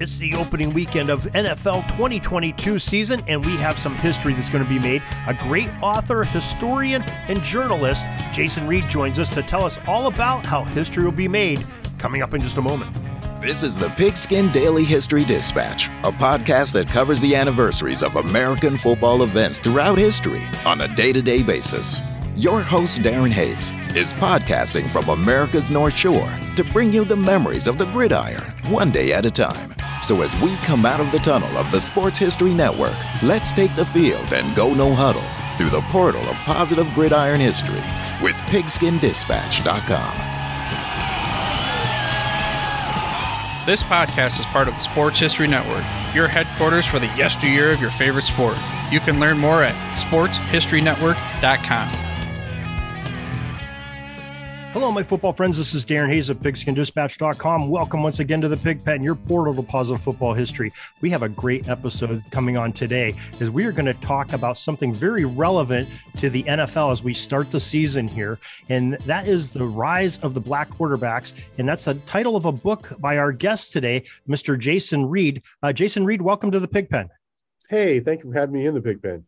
It's the opening weekend of NFL 2022 season, and we have some history that's going to be made. A great author, historian, and journalist, Jason Reid, joins us to tell us all about how history will be made coming up in just a moment. This is the Pigskin Daily History Dispatch, a podcast that covers the anniversaries of American football events throughout history on a day to day basis. Your host, Darin Hayes, is podcasting from America's North Shore to bring you the memories of the gridiron one day at a time. So as we come out of the tunnel of the Sports History Network, let's take the field and go no huddle through the portal of positive gridiron history with pigskindispatch.com. This podcast is part of the Sports History Network, your headquarters for the yesteryear of your favorite sport. You can learn more at sportshistorynetwork.com. Hello, my football friends. This is Darin Hayes of pigskindispatch.com. Welcome once again to the Pig Pen, your portal to positive football history. We have a great episode coming on today as we are going to talk about something very relevant to the NFL as we start the season here. And that is the rise of the black quarterbacks. And that's the title of a book by our guest today, Mr. Jason Reid. Uh, Jason Reid, welcome to the Pig Pen. Hey, thank you for having me in the Pig Pen.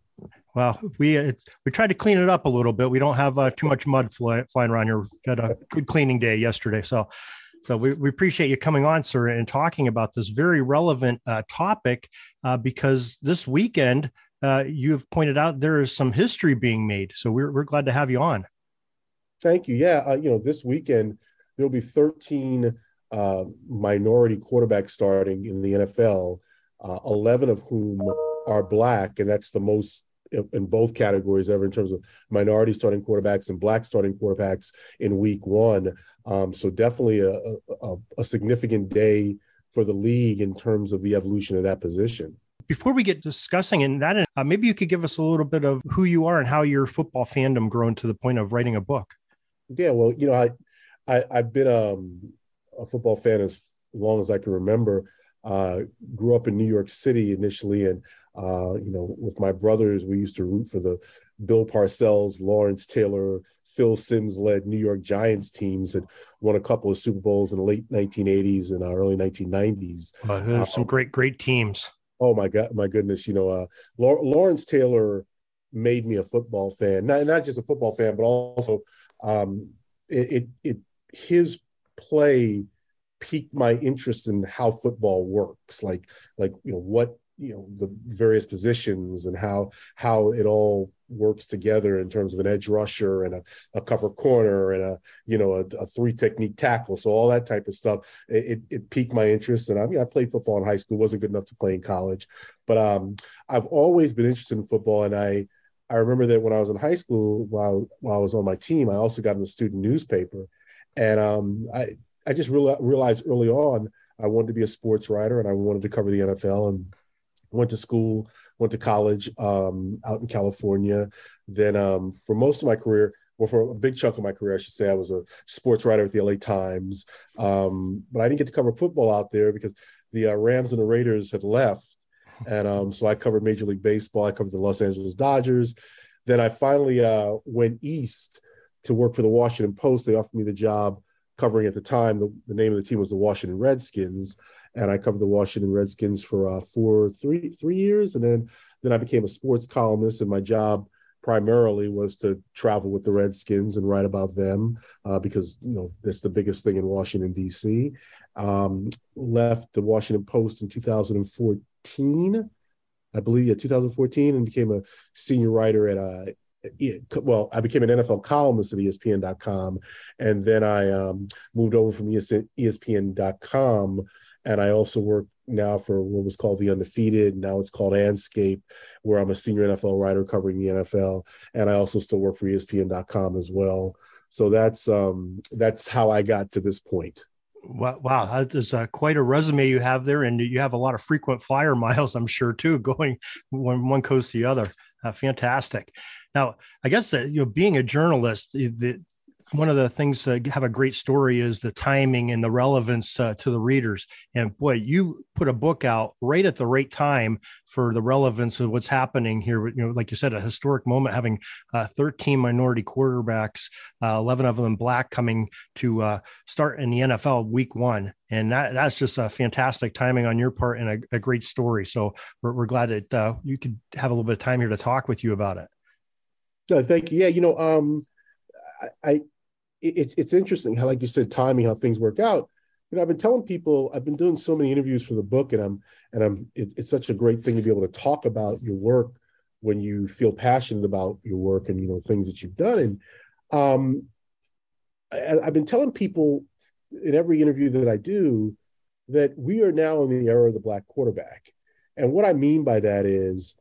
Well, we uh, we tried to clean it up a little bit. We don't have uh, too much mud fly, flying around here. We had a good cleaning day yesterday, so so we, we appreciate you coming on, sir, and talking about this very relevant uh, topic uh, because this weekend uh, you have pointed out there is some history being made. So we're we're glad to have you on. Thank you. Yeah, uh, you know, this weekend there'll be 13 minority quarterbacks starting in the NFL, 11 of whom are black, and that's the most in both categories ever in terms of minority starting quarterbacks and black starting quarterbacks in week one. Um, so definitely a, a, a, significant day for the league in terms of the evolution of that position. Before we get discussing in that, uh, maybe you could give us a little bit of who you are and how your football fandom grown to the point of writing a book. Yeah, well, you know, I, I have been um, a football fan as long as I can remember. Uh, grew up in New York City initially, and uh, you know, with my brothers, we used to root for the Bill Parcells, Lawrence Taylor, Phil Simms led New York Giants teams that won a couple of Super Bowls in the late 1980s and uh, early 1990s. Uh, some great, great teams. Oh my God, my goodness! You know, uh, Lawrence Taylor made me a football fan. Not not just a football fan, but also um, it, it, it his play piqued my interest in how football works. Like like you know what you know the various positions and how how it all works together in terms of an edge rusher and a, a cover corner and a you know a, a, three technique tackle. So all that type of stuff it, it piqued my interest. And I mean I played football in high school wasn't good enough to play in college. But um I've always been interested in football. And I I remember that when I was in high school while while I was on my team I also got in the student newspaper. And um I I just real, realized early on I wanted to be a sports writer and I wanted to cover the NFL and went to school, went to college um, out in California. Then um, for most of my career, well, for a big chunk of my career, I should say, I was a sports writer at the LA Times. Um, but I didn't get to cover football out there because the uh, Rams and the Raiders had left. And um, so I covered Major League Baseball. I covered the Los Angeles Dodgers. Then I finally uh, went east to work for the Washington Post. They offered me the job covering at the time. The, the name of the team was the Washington Redskins and I covered the Washington Redskins for uh, for three three years, and then then I became a sports columnist, and my job primarily was to travel with the Redskins and write about them uh, because you know that's the biggest thing in Washington D.C. Um, left the Washington Post in 2014, I believe, yeah, 2014, and became a senior writer at uh, well, I became an NFL columnist at ESPN.com, and then I um, moved over from ESPN.com and I also work now for what was called the Undefeated. Now it's called Andscape, where I'm a senior NFL writer covering the NFL, and I also still work for ESPN.com as well. So that's um, that's how I got to this point. Wow, that is uh, quite a resume you have there, and you have a lot of frequent flyer miles, I'm sure, too, going one coast to the other. Uh, fantastic. Now, I guess that you know, being a journalist, the, one of the things that have a great story is the timing and the relevance uh, to the readers. And boy, you put a book out right at the right time for the relevance of what's happening here. You know, like you said, a historic moment having uh, 13 minority quarterbacks, uh, 11 of them black, coming to uh, start in the NFL week one. And that, that's just a fantastic timing on your part and a, a great story. So we're, we're glad that uh, you could have a little bit of time here to talk with you about it. No, thank you. Yeah, you know, um, I, it's it's interesting how, like you said, timing, how things work out. You know, I've been telling people, I've been doing so many interviews for the book, and I'm and I'm. It, it's such a great thing to be able to talk about your work when you feel passionate about your work and you know things that you've done. And um, I, I've been telling people in every interview that I do that we are now in the era of the black quarterback. And what I mean by that is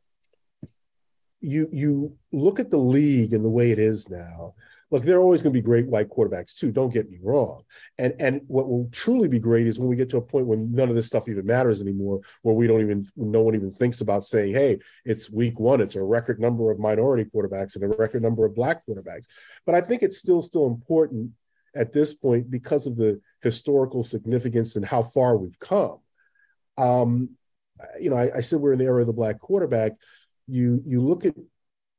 you you look at the league and the way it is now look, there are always going to be great white quarterbacks too. Don't get me wrong. And and what will truly be great is when we get to a point when none of this stuff even matters anymore, where we don't even no one even thinks about saying, hey, it's week one, it's a record number of minority quarterbacks and a record number of black quarterbacks. But I think it's still still important at this point because of the historical significance and how far we've come. Um, you know, I, I said we're in the era of the black quarterback. You you look at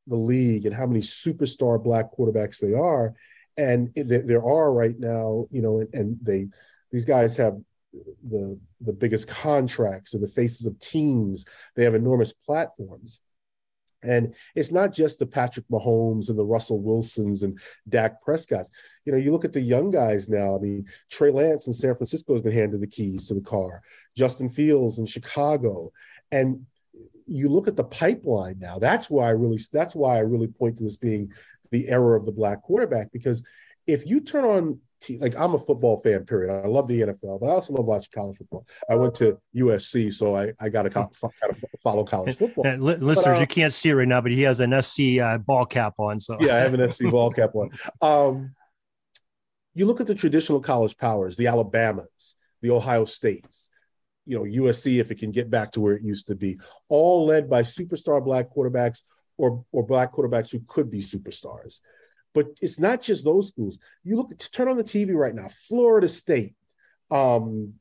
the league and how many superstar black quarterbacks they are. And there are right now, you know, and they these guys have the the biggest contracts and the faces of teams. They have enormous platforms. And it's not just the Patrick Mahomes and the Russell Wilsons and Dak Prescotts. You know, you look at the young guys now. I mean, Trey Lance in San Francisco has been handed the keys to the car. Justin Fields in Chicago. And you look at the pipeline now. That's why I really that's why I really point to this being the era of the black quarterback because if you turn on t- like I'm a football fan, period. I love the NFL, but I also love watching college football. I went to USC, so I, I got to of follow college football. And, and listeners, but, uh, you can't see it right now, but he has an SC uh, ball cap on. So yeah, I have an SC ball cap on. Um, you look at the traditional college powers, the Alabamas, the Ohio States, you know USC if it can get back to where it used to be, all led by superstar black quarterbacks or or black quarterbacks who could be superstars. But it's not just those schools. You look turn on the TV right now, Florida State, um,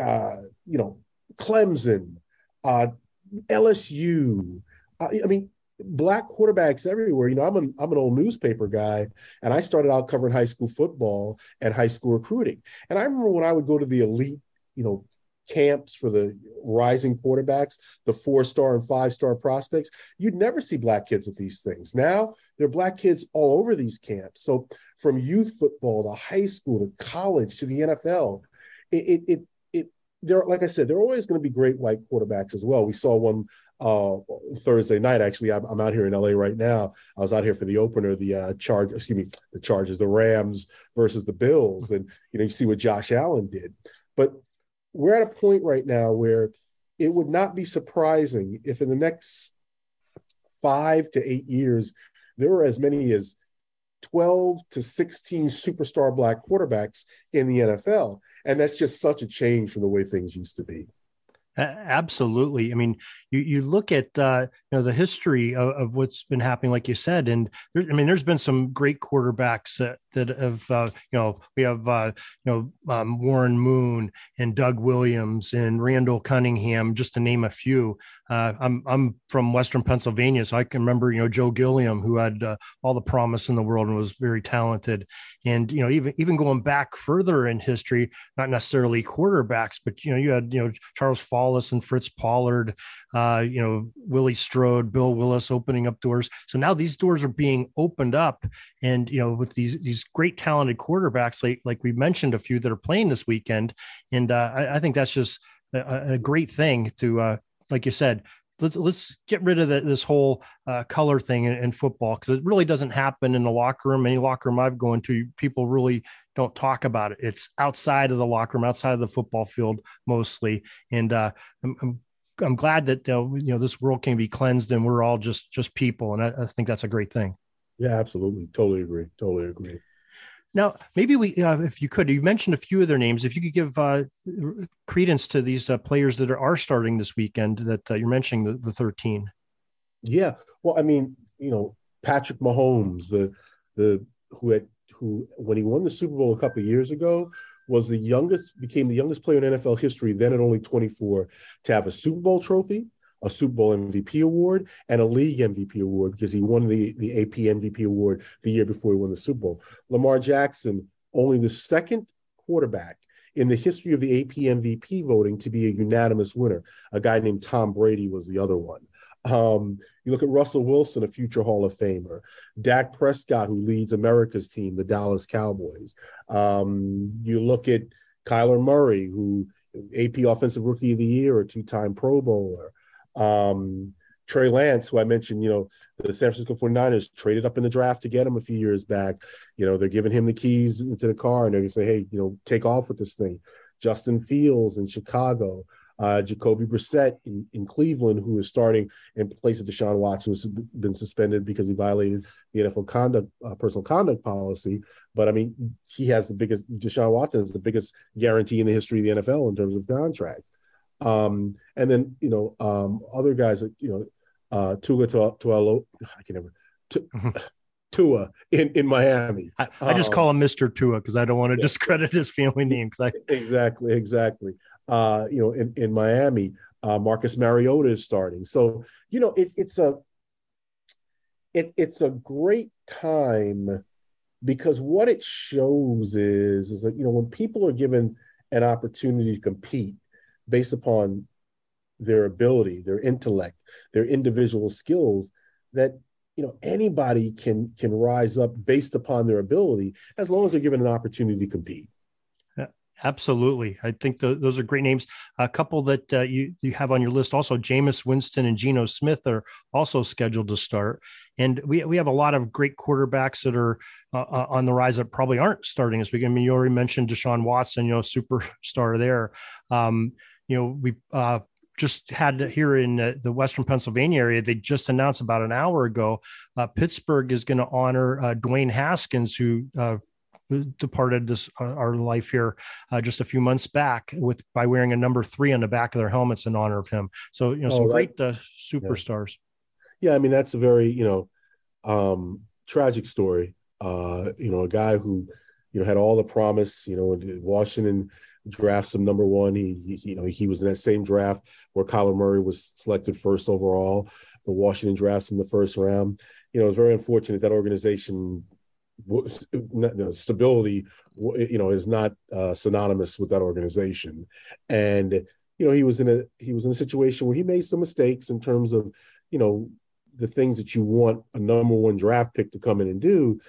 uh, you know, Clemson, uh, LSU. Uh, I mean, black quarterbacks everywhere. You know, I'm an I'm an old newspaper guy, and I started out covering high school football and high school recruiting. And I remember when I would go to the elite, you know, camps for the rising quarterbacks, the four star and five star prospects, you'd never see black kids at these things. Now there are black kids all over these camps. So from youth football to high school to college to the NFL, it, it, it, it there, like I said, there are always going to be great white quarterbacks as well. We saw one uh, Thursday night. Actually, I'm, I'm, out here in LA right now. I was out here for the opener, the uh, charge, excuse me, the Chargers, the Rams versus the Bills, and you know you see what Josh Allen did. But we're at a point right now where it would not be surprising if in the next five to eight years there are as many as 12 to 16 superstar black quarterbacks in the NFL. And that's just such a change from the way things used to be. Absolutely. I mean, you, you look at uh, you know the history of, of, what's been happening, like you said, and there, I mean, there's been some great quarterbacks that, that have uh, you know we have uh, you know um, Warren Moon and Doug Williams and Randall Cunningham, just to name a few. Uh, I'm I'm from Western Pennsylvania, so I can remember you know Joe Gilliam, who had uh, all the promise in the world and was very talented. And you know even even going back further in history, not necessarily quarterbacks, but you know you had you know Charles Follis and Fritz Pollard, uh, you know Willie Strode, Bill Willis opening up doors. So now these doors are being opened up, and you know with these these great talented quarterbacks like like we mentioned a few that are playing this weekend, and uh, I, I, think that's just a, a great thing to uh, like you said, let's let's get rid of the, this whole uh, color thing in, in football because it really doesn't happen in the locker room. Any locker room I've gone to, people really don't talk about it. It's outside of the locker room, outside of the football field mostly. And uh, I'm, I'm, I'm glad that uh, you know this world can be cleansed and we're all just just people, and I, I think that's a great thing. Yeah, absolutely, totally agree, totally agree. Now, maybe we, uh, if you could, you mentioned a few of their names. If you could give uh, credence to these uh, players that are, are, starting this weekend that uh, you're mentioning, the, the 13. Yeah. Well, I mean, you know, Patrick Mahomes, the the who had who when he won the Super Bowl a couple years ago was the youngest, became the youngest player in NFL history, then at only 24, to have a Super Bowl trophy, a Super Bowl MVP award, and a league MVP award because he won the, the AP MVP award the year before he won the Super Bowl. Lamar Jackson, only the second quarterback in the history of the AP MVP voting to be a unanimous winner. A guy named Tom Brady was the other one. Um, you look at Russell Wilson, a future Hall of Famer, Dak Prescott, who leads America's team, the Dallas Cowboys. Um, you look at Kyler Murray, who AP Offensive Rookie of the Year, a two-time Pro Bowler. Um, Trey Lance, who I mentioned, you know, the San Francisco 49ers traded up in the draft to get him a few years back. You know, they're giving him the keys into the car and they're going to say, hey, you know, take off with this thing. Justin Fields in Chicago uh, Jacoby Brissett in, in, Cleveland, who is starting in place of Deshaun Watson, who's been suspended because he violated the NFL conduct uh, personal conduct policy. But I mean, he has the biggest. Deshaun Watson is the biggest guarantee in the history of the NFL in terms of contract. Um, and then you know um, other guys, like you know, uh, Tua Tualo, I can never. Tua in, in Miami. I, I just um, call him Mr. Tua because I don't want to yeah. discredit his family name. Because I exactly, exactly uh, you know, in, in Miami. Uh, Marcus Mariota is starting. So, you know, it, it's a it, it's a great time because what it shows is is that you know when people are given an opportunity to compete based upon their ability, their intellect, their individual skills, that you know anybody can can rise up based upon their ability as long as they're given an opportunity to compete. Absolutely. I think those are great names. A couple that uh, you, you have on your list also, Jameis Winston and Geno Smith are also scheduled to start. And we, we have a lot of great quarterbacks that are uh, uh on the rise that probably aren't starting this week. I mean, you already mentioned Deshaun Watson, you know, superstar there. Um, you know, we uh, just had here in uh, the Western Pennsylvania area, they just announced about an hour ago, uh, Pittsburgh is going to honor uh, Dwayne Haskins, who uh, departed this uh, our life here uh, just a few months back with by wearing a number three on the back of their helmets in honor of him. So you know some oh, great uh, superstars. Yeah. yeah. I mean that's a very you know um, tragic story. Uh, you know, a guy who you know had all the promise. You know, Washington drafts him number one. He, he you know he was in that same draft where Kyler Murray was selected first overall. The Washington drafts him the first round. You know, it's very unfortunate that organization was stability you know is not uh, synonymous with that organization and you know he was in a he was in a situation where he made some mistakes in terms of you know the things that you want a number one draft pick to come in and do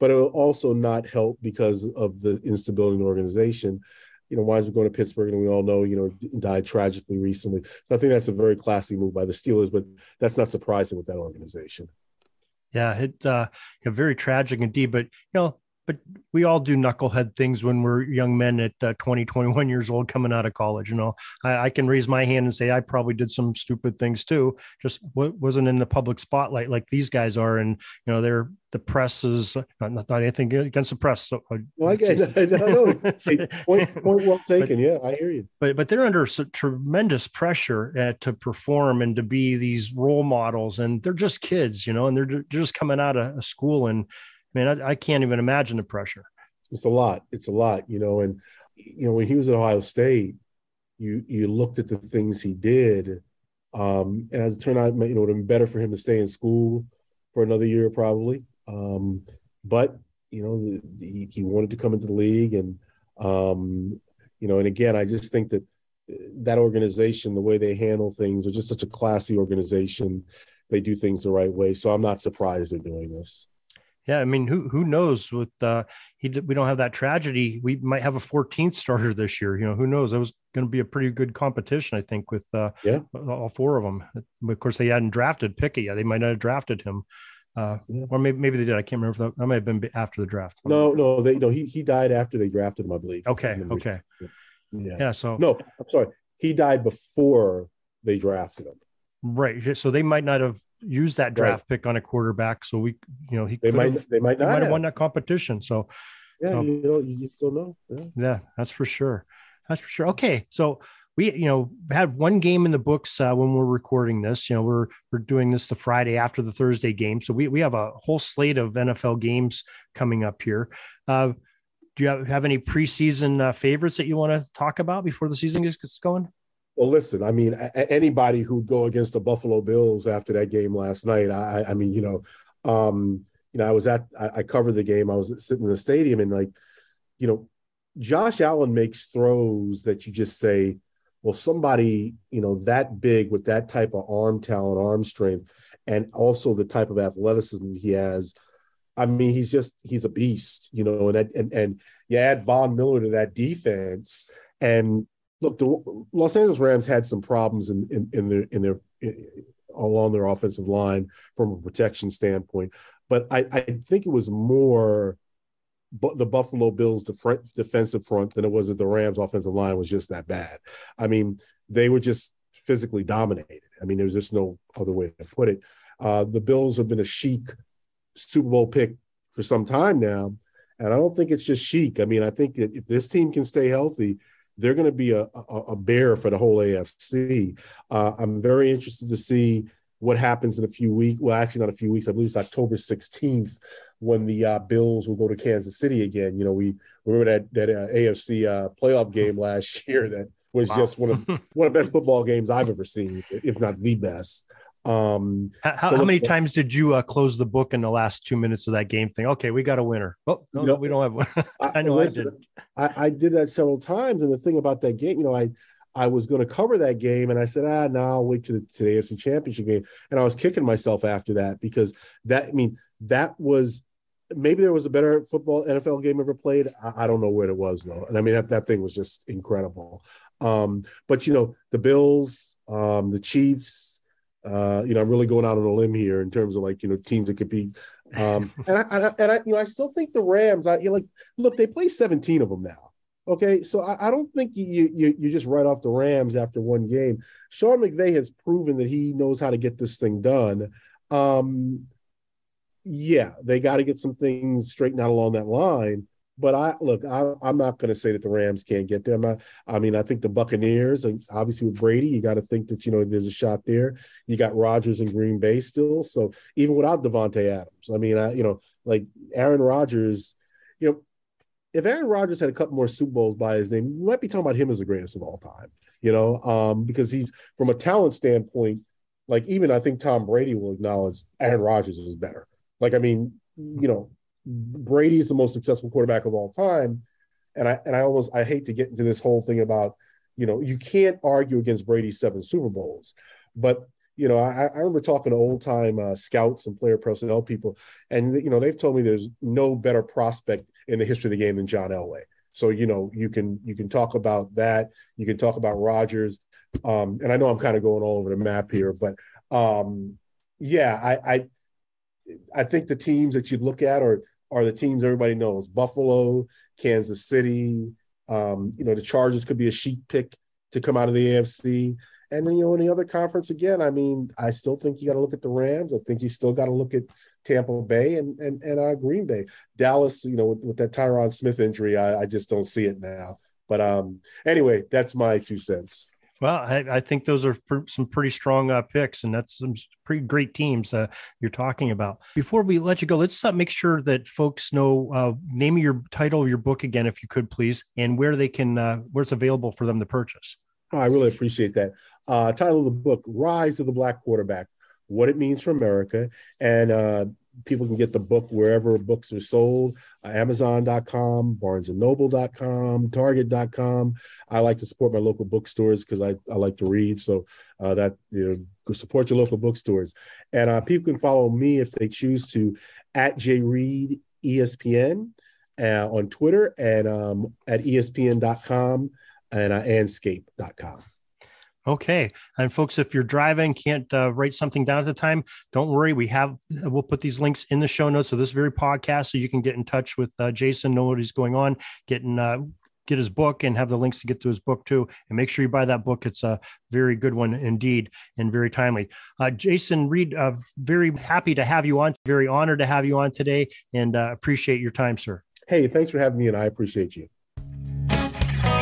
but it will also not help because of the instability in the organization you know, winds up going to Pittsburgh, and we all know, you know, died tragically recently. So I think that's a very classy move by the Steelers, but that's not surprising with that organization. Yeah, it uh, yeah, very tragic indeed. But you know, but we all do knucklehead things when we're young men at uh, 20 21 years old coming out of college you know? I, I, can raise my hand and say i probably did some stupid things too. Just w- wasn't in the public spotlight like these guys are and you know they're the press is not, not, not anything against the press so uh, well i get no, no, point, point well taken. But, yeah i hear you. But but they're under tremendous pressure uh, to perform and to be these role models and they're just kids you know and they're, they're just coming out of school and man, I, I can't even imagine the pressure. It's a lot. It's a lot, you know. And you know, when he was at Ohio State, you you looked at the things he did, um, and as it turned out, you know, it would have been better for him to stay in school for another year, probably. Um, but you know, he, he wanted to come into the league, and um, you know, and again, I just think that that organization, the way they handle things, are just such a classy organization. They do things the right way, so I'm not surprised they're doing this. Yeah, I mean, who who knows? With uh, he we don't have that tragedy. We might have a 14th starter this year. You know, who knows? That was going to be a pretty good competition, I think, with uh, yeah all four of them. Of course, they hadn't drafted Pickett yet. They might not have drafted him, uh, yeah. or maybe maybe they did. I can't remember. If that, that might have been after the draft. No, no, they no. He he died after they drafted him, I believe. Okay, okay, yeah. yeah. So no, I'm sorry. He died before they drafted him. Right. So they might not have used that draft right. pick on a quarterback. So we, you know, he they might they might not might have won that competition. So Yeah, so, you know, you just don't know. Yeah. yeah, that's for sure. That's for sure. Okay, so we you know had one game in the books uh, when we're recording this you know we're we're doing this the friday after the thursday game so we, we have a whole slate of nfl games coming up here uh, do you have, have any preseason uh, favorites that you want to talk about before the season gets going well, listen, I mean, anybody who'd go against the Buffalo Bills after that game last night, I, I mean, you know, um, you know, I was at, I, I covered the game. I was sitting in the stadium, and like, you know, Josh Allen makes throws that you just say, well, somebody, you know, that big with that type of arm talent, arm strength, and also the type of athleticism he has. I mean, he's just he's a beast, you know, and and and you add Von Miller to that defense, and look, the Los Angeles Rams had some problems in in, in their in their in, along their offensive line from a protection standpoint, but I, I think it was more but the Buffalo Bills def- defensive front than it was that the Rams offensive line was just that bad. I mean, they were just physically dominated. I mean, there's just no other way to put it. Uh, the Bills have been a chic Super Bowl pick for some time now, and I don't think it's just chic. I mean, I think that if this team can stay healthy, they're going to be a, a, a, bear for the whole AFC. Uh, I'm very interested to see what happens in a few weeks. Well, actually, not a few weeks. I believe it's October 16th when the uh, Bills will go to Kansas City again. You know, we remember that that uh, AFC uh, playoff game last year that was wow. just one of one of the best football games I've ever seen, if not the best. Um, how, so how many times did you uh, close the book in the last two minutes of that game? Thing, okay, we got a winner. Oh no, know, we don't have one. I know listen, I did. I, I, did that several times, and the thing about that game, you know, I I was going to cover that game, and I said, ah, no, I'll wait to the, to the AFC Championship game, and I was kicking myself after that because that, I mean, that was maybe there was a better football NFL game ever played. I, I don't know where it was though, and I mean that that thing was just incredible. Um, but you know, the Bills, um, the Chiefs, uh, you know, I'm really going out on a limb here in terms of like you know teams that compete. Um, and I, I, and I, you know, I still think the Rams. I you know, like look, they play 17 of them now. Okay, so I, I don't think you, you you just write off the Rams after one game. Sean McVay has proven that he knows how to get this thing done. Um, yeah, they got to get some things straightened out along that line. But I look, I, am not going to say that the Rams can't get there. Not, i mean, I think the Buccaneers, obviously with Brady, you got to think that you know there's a shot there. You got Rodgers in Green Bay still, so even without Davante Adams, I mean, I you know, like Aaron Rodgers, you know, if Aaron Rodgers had a couple more Super Bowls by his name, we might be talking about him as the greatest of all time, you know, um, because he's from a talent standpoint, like even I think Tom Brady will acknowledge Aaron Rodgers is better. Like, I mean, you know, Brady's the most successful quarterback of all time. And I and I almost I hate to get into this whole thing about, you know, you can't argue against Brady's seven Super Bowls. But you know, I, I remember talking to old time uh, scouts and player personnel people, and you know, they've told me there's no better prospect in the history of the game than John Elway. So you know you can you can talk about that. You can talk about Rodgers, um, and I know I'm kind of going all over the map here, but um, yeah, I, I I think the teams that you look at are are the teams everybody knows: Buffalo, Kansas City. Um, you know, the Chargers could be a sheet pick to come out of the AFC. And then, you know, in the other conference again, I mean, I still think you got to look at the Rams. I think you still got to look at Tampa Bay and and, and uh, Green Bay. Dallas, you know, with, with that Tyron Smith injury, I, I, just don't see it now. But um, anyway, that's my two cents. Well, I, I think those are pr- some pretty strong uh, picks, and that's some pretty great teams uh, you're talking about. Before we let you go, let's uh, make sure that folks know uh, name of your title of your book again, if you could please, and where they can uh, where it's available for them to purchase. Oh, I really appreciate that. Uh, title of the book: "Rise of the Black Quarterback: What It Means for America," and people can get the book wherever books are sold: uh, Amazon.com, BarnesandNoble.com, Target.com. I like to support my local bookstores because I, I like to read, so uh, that you know support your local bookstores. And uh, people can follow me if they choose to at jreid ESPN uh, on Twitter and um, at ESPN.com and uh, andscape.com. Okay. And folks, if you're driving, can't uh, write something down at the time, don't worry. We have, we'll put these links in the show notes of this very podcast so you can get in touch with uh, Jason, know what he's going on, getting, uh, get his book and have the links to get to his book too. And make sure you buy that book. It's a very good one indeed and very timely. Uh, Jason Reid, uh, very happy to have you on, very honored to have you on today and uh, appreciate your time, sir. hey, thanks for having me, and I appreciate you.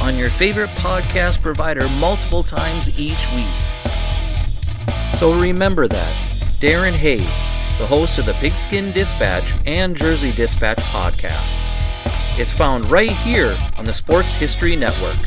on your favorite podcast provider multiple times each week. So remember that Darin Hayes, the host of the Pigskin Dispatch and Jersey Dispatch podcasts. It's found right here on the Sports History Network.